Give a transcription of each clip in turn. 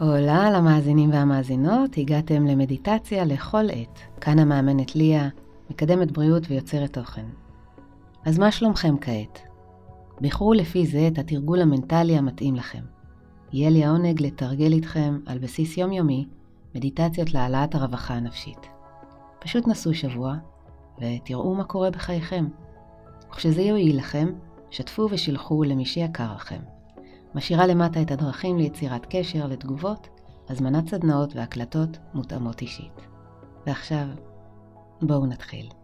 הולה למאזינים והמאזינות, הגעתם למדיטציה לכל עת. כאן המאמנת ליה, מקדמת בריאות ויוצרת תוכן. אז מה שלומכם כעת? בחרו לפי זה את התרגול המנטלי המתאים לכם. יהיה לי העונג לתרגל איתכם על בסיס יומיומי מדיטציות להעלאת הרווחה הנפשית. פשוט נסו שבוע ותראו מה קורה בחייכם. וכשזה יועיל לכם, שתפו ושילחו למי שיקר לכם. משאירה למטה את הדרכים ליצירת קשר, לתגובות, הזמנת סדנאות והקלטות מותאמות אישית. ועכשיו, בואו נתחיל.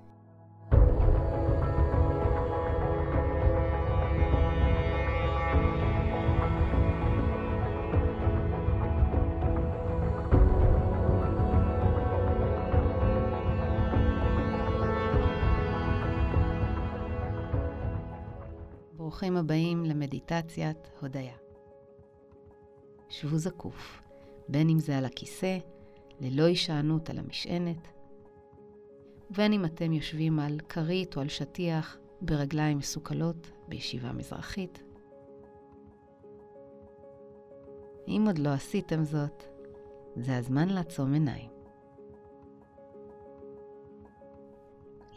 ברוכים הבאים למדיטציית הודיה. שבו זקוף, בין אם זה על הכיסא, ללא הישענות על המשענת, ובין אם אתם יושבים על כרית או על שטיח ברגליים מסוכלות בישיבה מזרחית. אם עוד לא עשיתם זאת, זה הזמן לעצום עיניים.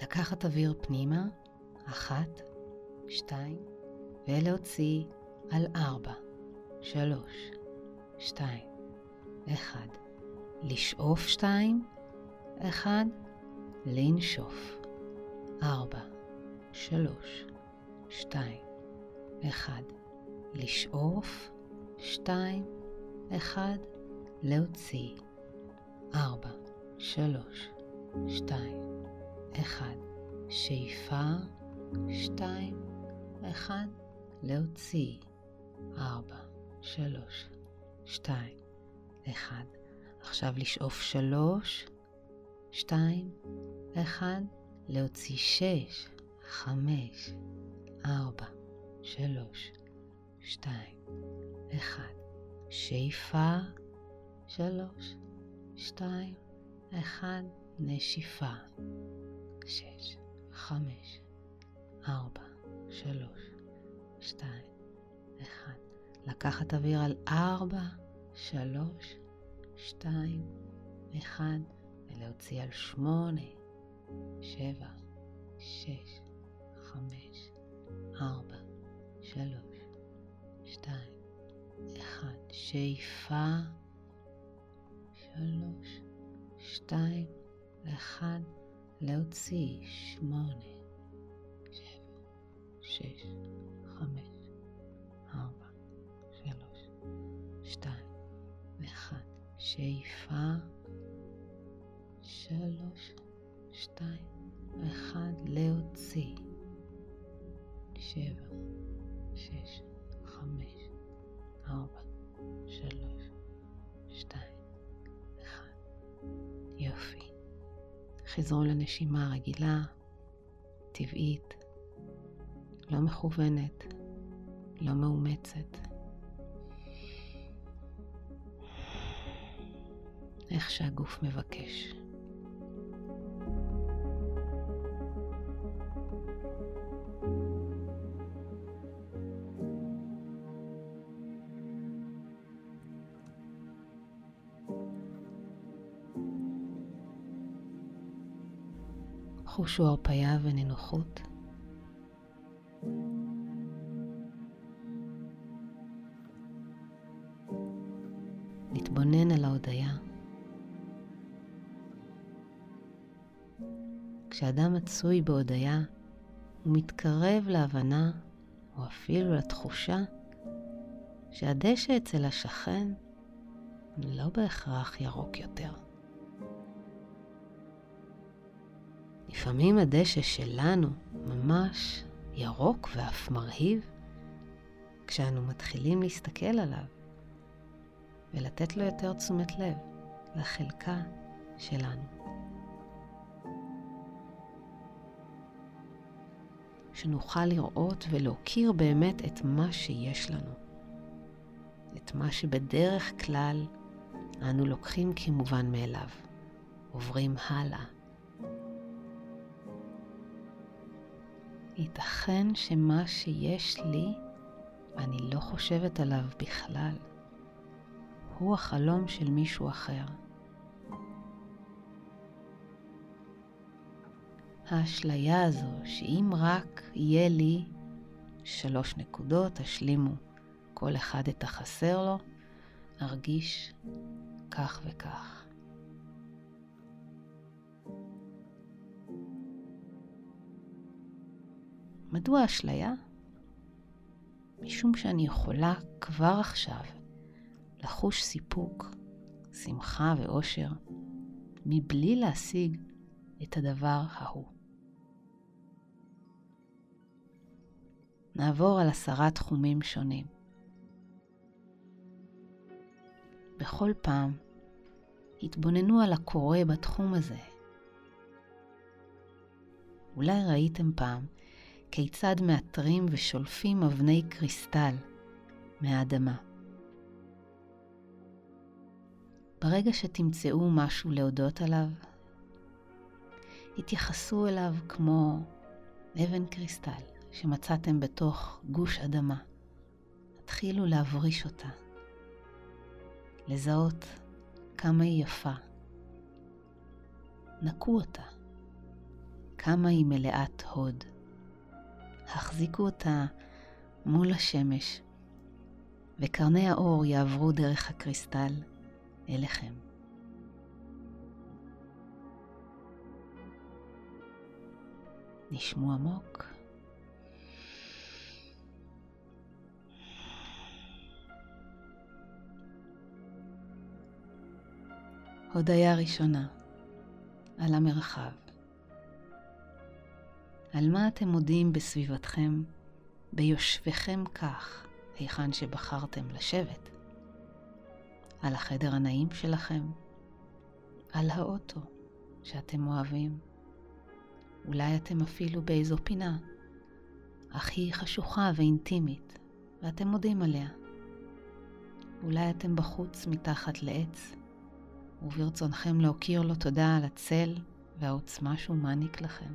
לקחת אוויר פנימה, אחת, שתיים, ולהוציא על ארבע, שלוש, שתיים, אחד. לשאוף שתיים, אחד. לנשוף. ארבע, שלוש, שתיים, אחד. לשאוף, שתיים, אחד. להוציא. ארבע, שלוש, שתיים, אחד. שאיפה, שתיים, אחד. להוציא. ארבע, שלוש, שתיים, אחד. עכשיו לשאוף שלוש, שתיים, אחד. להוציא שש, חמש, ארבע, שלוש, שתיים, אחד. שאיפה, שלוש, שתיים, אחד. נשיפה, שש, חמש, ארבע, שלוש, שתיים, אחד. לקחת אוויר על ארבע, שלוש, שתיים, אחד, ולהוציא על שמונה, שבע, שש, חמש, ארבע, שלוש, שתיים, אחד. שאיפה, שלוש, שתיים, אחד, להוציא שמונה, שבע, שש, חמש, ארבע, שלוש, שתיים, אחד. שאיפה, שלוש, שתיים, אחד. להוציא, שבע, שש, חמש, ארבע, שלוש, שתיים, אחד. יופי. חזרו לנשימה רגילה, טבעית, לא מכוונת, לא מאומצת. איך שהגוף מבקש. חושו הרפאיה ונינוחות. כשאדם מצוי בהודיה, הוא מתקרב להבנה, או אפילו לתחושה, שהדשא אצל השכן לא בהכרח ירוק יותר. לפעמים הדשא שלנו ממש ירוק ואף מרהיב, כשאנו מתחילים להסתכל עליו ולתת לו יותר תשומת לב לחלקה שלנו. שנוכל לראות ולהוקיר באמת את מה שיש לנו, את מה שבדרך כלל אנו לוקחים כמובן מאליו, עוברים הלאה. ייתכן שמה שיש לי, אני לא חושבת עליו בכלל. הוא החלום של מישהו אחר. האשליה הזו שאם רק יהיה לי שלוש נקודות, השלימו כל אחד את החסר לו, ארגיש כך וכך. מדוע אשליה? משום שאני יכולה כבר עכשיו לחוש סיפוק, שמחה ואושר, מבלי להשיג את הדבר ההוא. נעבור על עשרה תחומים שונים. בכל פעם התבוננו על הקורא בתחום הזה. אולי ראיתם פעם כיצד מאתרים ושולפים אבני קריסטל מהאדמה. ברגע שתמצאו משהו להודות עליו, התייחסו אליו כמו אבן קריסטל שמצאתם בתוך גוש אדמה. התחילו להבריש אותה, לזהות כמה היא יפה. נקו אותה, כמה היא מלאת הוד. החזיקו אותה מול השמש, וקרני האור יעברו דרך הקריסטל אליכם. נשמו עמוק. הודיה ראשונה על המרחב. על מה אתם מודים בסביבתכם, ביושבכם כך, היכן שבחרתם לשבת? על החדר הנעים שלכם? על האוטו שאתם אוהבים? אולי אתם אפילו באיזו פינה, אך היא חשוכה ואינטימית, ואתם מודים עליה. אולי אתם בחוץ מתחת לעץ, וברצונכם להכיר לו תודה על הצל והעוצמה שהוא מעניק לכם.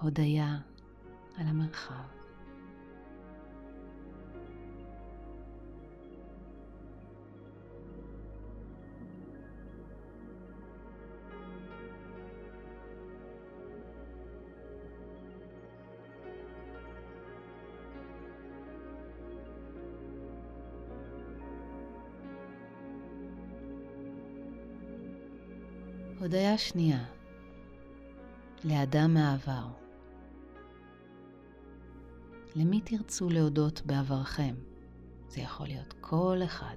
הודיה על המרחב. הודיה שנייה לאדם מהעבר. למי תרצו להודות בעברכם? זה יכול להיות כל אחד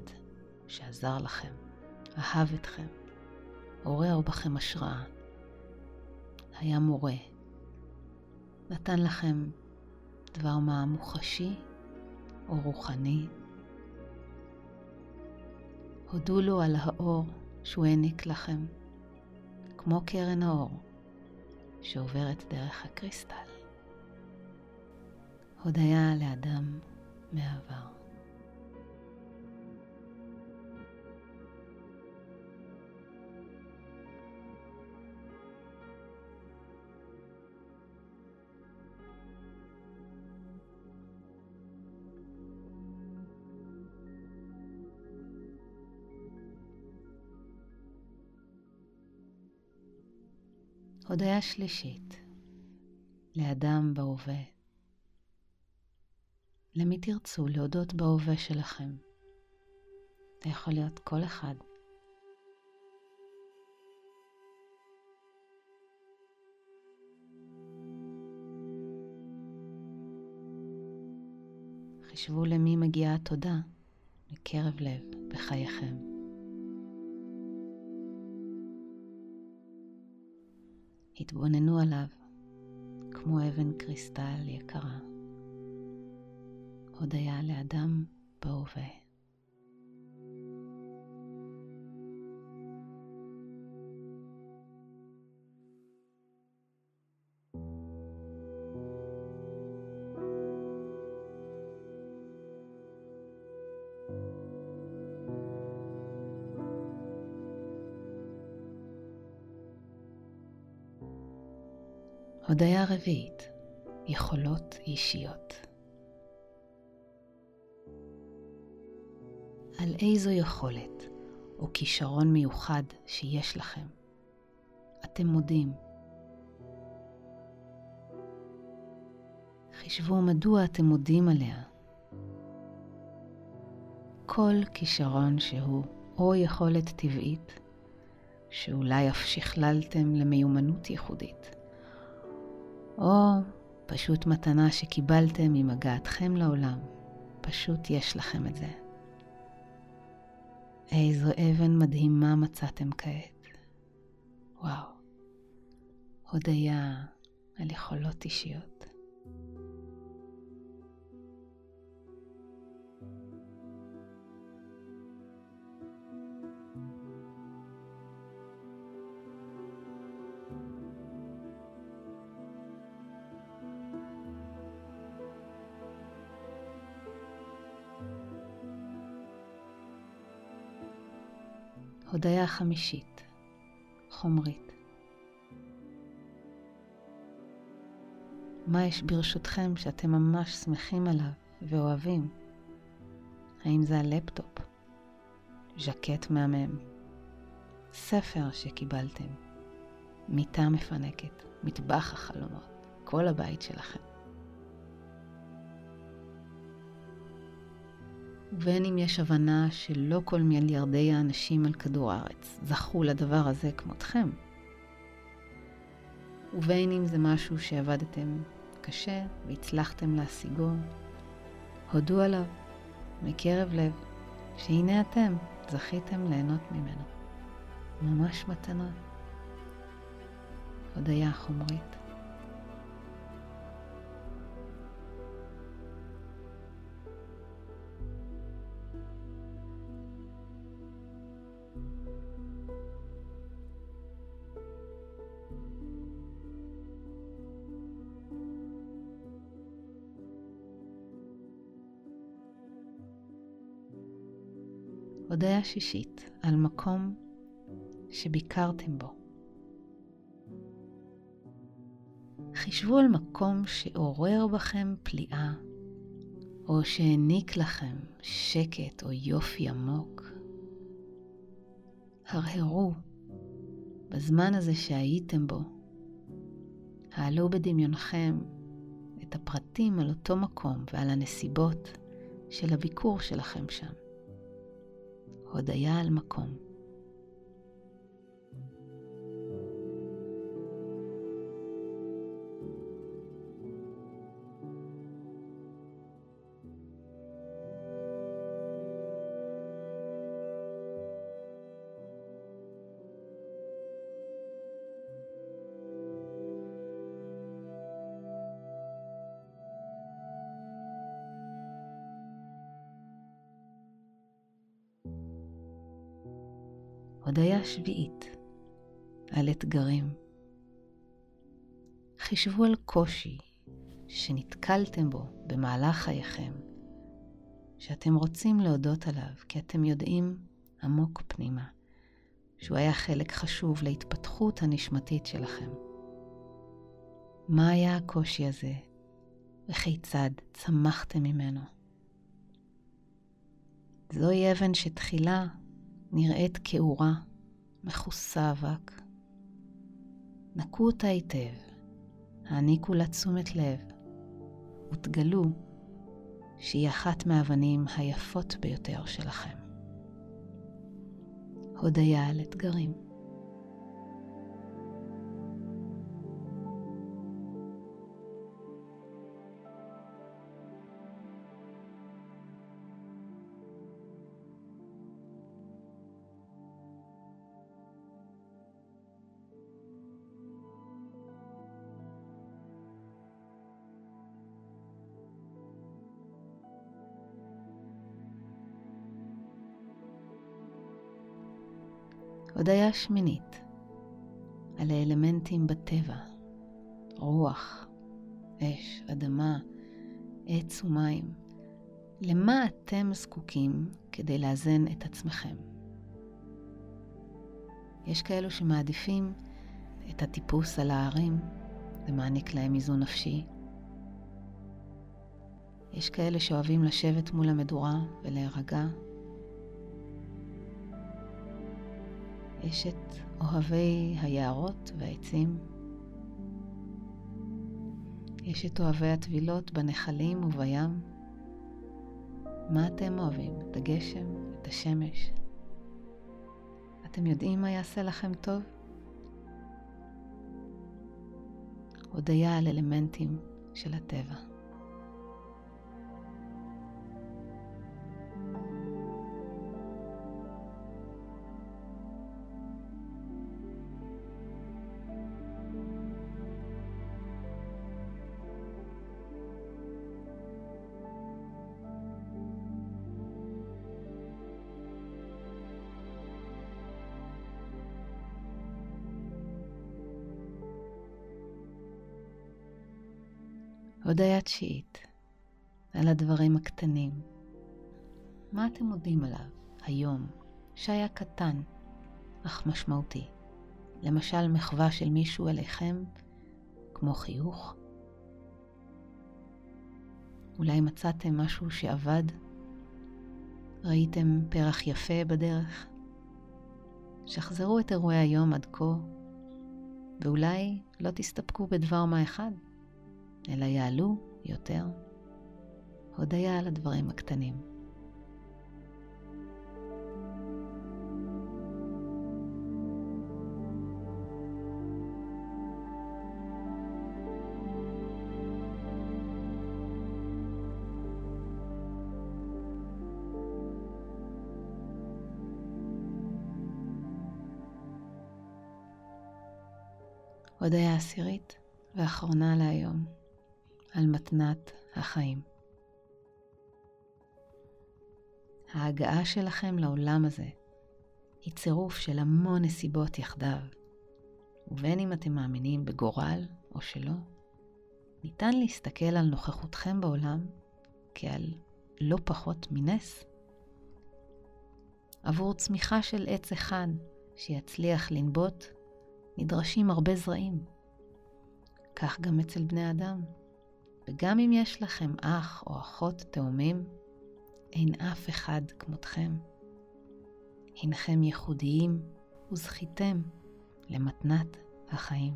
שעזר לכם, אהב אתכם, עורר בכם השראה, היה מורה, נתן לכם דבר מה מוחשי או רוחני. הודו לו על האור שהוא העניק לכם. כמו קרן האור שעוברת דרך הקריסטל. הודיה לאדם מעבר. הודיה שלישית, לאדם בהווה. למי תרצו להודות בהווה שלכם? זה יכול להיות כל אחד. חישבו למי מגיעה התודה מקרב לב בחייכם. התבוננו עליו כמו אבן קריסטל יקרה. הודיה לאדם בהווה. הודיה רביעית, יכולות אישיות. על איזו יכולת או כישרון מיוחד שיש לכם. אתם מודים. חישבו מדוע אתם מודים עליה. כל כישרון שהוא או יכולת טבעית, שאולי אף שכללתם למיומנות ייחודית, או פשוט מתנה שקיבלתם עם הגעתכם לעולם, פשוט יש לכם את זה. איזו אבן מדהימה מצאתם כעת. וואו. הודיה על יכולות אישיות. הודיה חמישית, חומרית. מה יש ברשותכם שאתם ממש שמחים עליו ואוהבים? האם זה הלפטופ? ז'קט מהמם? ספר שקיבלתם? מיטה מפנקת? מטבח החלומות? כל הבית שלכם? ובין אם יש הבנה שלא כל מיליארדי האנשים על כדור הארץ זכו לדבר הזה כמותכם, ובין אם זה משהו שעבדתם קשה והצלחתם להשיגו, הודו עליו מקרב לב, שהנה אתם זכיתם ליהנות ממנו. ממש מתנה. הודיה חומרית. הודיה שישית על מקום שביקרתם בו. חישבו על מקום שעורר בכם פליאה, או שהעניק לכם שקט או יופי עמוק. הרהרו בזמן הזה שהייתם בו. העלו בדמיונכם את הפרטים על אותו מקום ועל הנסיבות של הביקור שלכם שם. הודיה על מקום. הודיה שביעית על אתגרים. חישבו על קושי שנתקלתם בו במהלך חייכם, שאתם רוצים להודות עליו כי אתם יודעים עמוק פנימה שהוא היה חלק חשוב להתפתחות הנשמתית שלכם. מה היה הקושי הזה וכיצד צמחתם ממנו? זוהי אבן שתחילה נראית כאורה, מכוסה אבק. נקו אותה היטב, העניקו לה תשומת לב, ותגלו שהיא אחת מהאבנים היפות ביותר שלכם. הודיה על אתגרים. הודיה שמינית על האלמנטים בטבע, רוח, אש, אדמה, עץ ומים. למה אתם זקוקים כדי לאזן את עצמכם? יש כאלו שמעדיפים את הטיפוס על ההרים, זה מעניק להם איזון נפשי. יש כאלה שאוהבים לשבת מול המדורה ולהירגע, יש את אוהבי היערות והעצים. יש את אוהבי הטבילות בנחלים ובים. מה אתם אוהבים? את הגשם? את השמש? אתם יודעים מה יעשה לכם טוב? הודיה על אלמנטים של הטבע. הודיה תשיעית, על הדברים הקטנים. מה אתם מודים עליו היום, שהיה קטן, אך משמעותי? למשל מחווה של מישהו אליכם, כמו חיוך? אולי מצאתם משהו שעבד? ראיתם פרח יפה בדרך? שחזרו את אירועי היום עד כה, ואולי לא תסתפקו בדבר מה אחד. אלא יעלו יותר. הודיה על הדברים הקטנים. הודיה עשירית ואחרונה להיום. על מתנת החיים. ההגעה שלכם לעולם הזה היא צירוף של המון נסיבות יחדיו, ובין אם אתם מאמינים בגורל או שלא, ניתן להסתכל על נוכחותכם בעולם כעל לא פחות מנס. עבור צמיחה של עץ אחד שיצליח לנבוט, נדרשים הרבה זרעים. כך גם אצל בני אדם. וגם אם יש לכם אח או אחות תאומים, אין אף אחד כמותכם. הנכם ייחודיים וזכיתם למתנת החיים.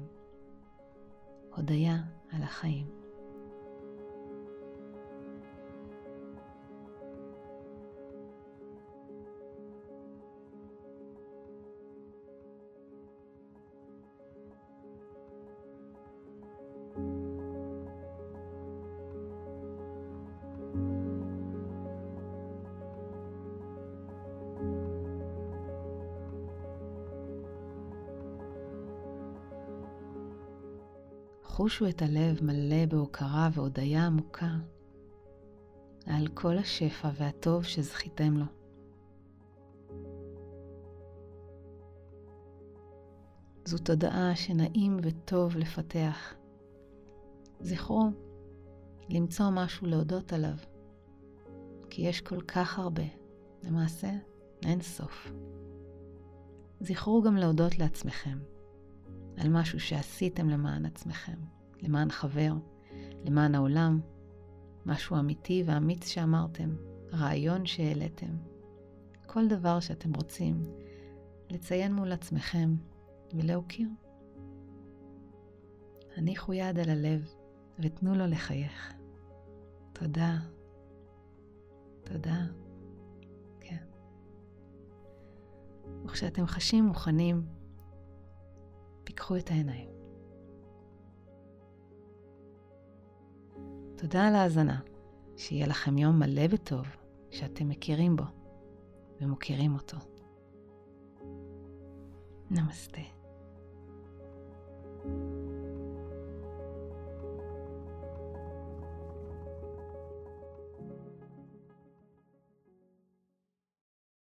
הודיה על החיים. חושו את הלב מלא בהוקרה והודיה עמוקה על כל השפע והטוב שזכיתם לו. זו תודעה שנעים וטוב לפתח. זכרו למצוא משהו להודות עליו, כי יש כל כך הרבה, למעשה אין סוף. זכרו גם להודות לעצמכם. על משהו שעשיתם למען עצמכם, למען חבר, למען העולם, משהו אמיתי ואמיץ שאמרתם, רעיון שהעליתם, כל דבר שאתם רוצים לציין מול עצמכם ולהוקיר. הניחו יד על הלב ותנו לו לחייך. תודה. תודה. כן. וכשאתם חשים מוכנים, פיקחו את העיניים. תודה על ההאזנה, שיהיה לכם יום מלא בטוב, שאתם מכירים בו ומוקירים אותו. נמסטה.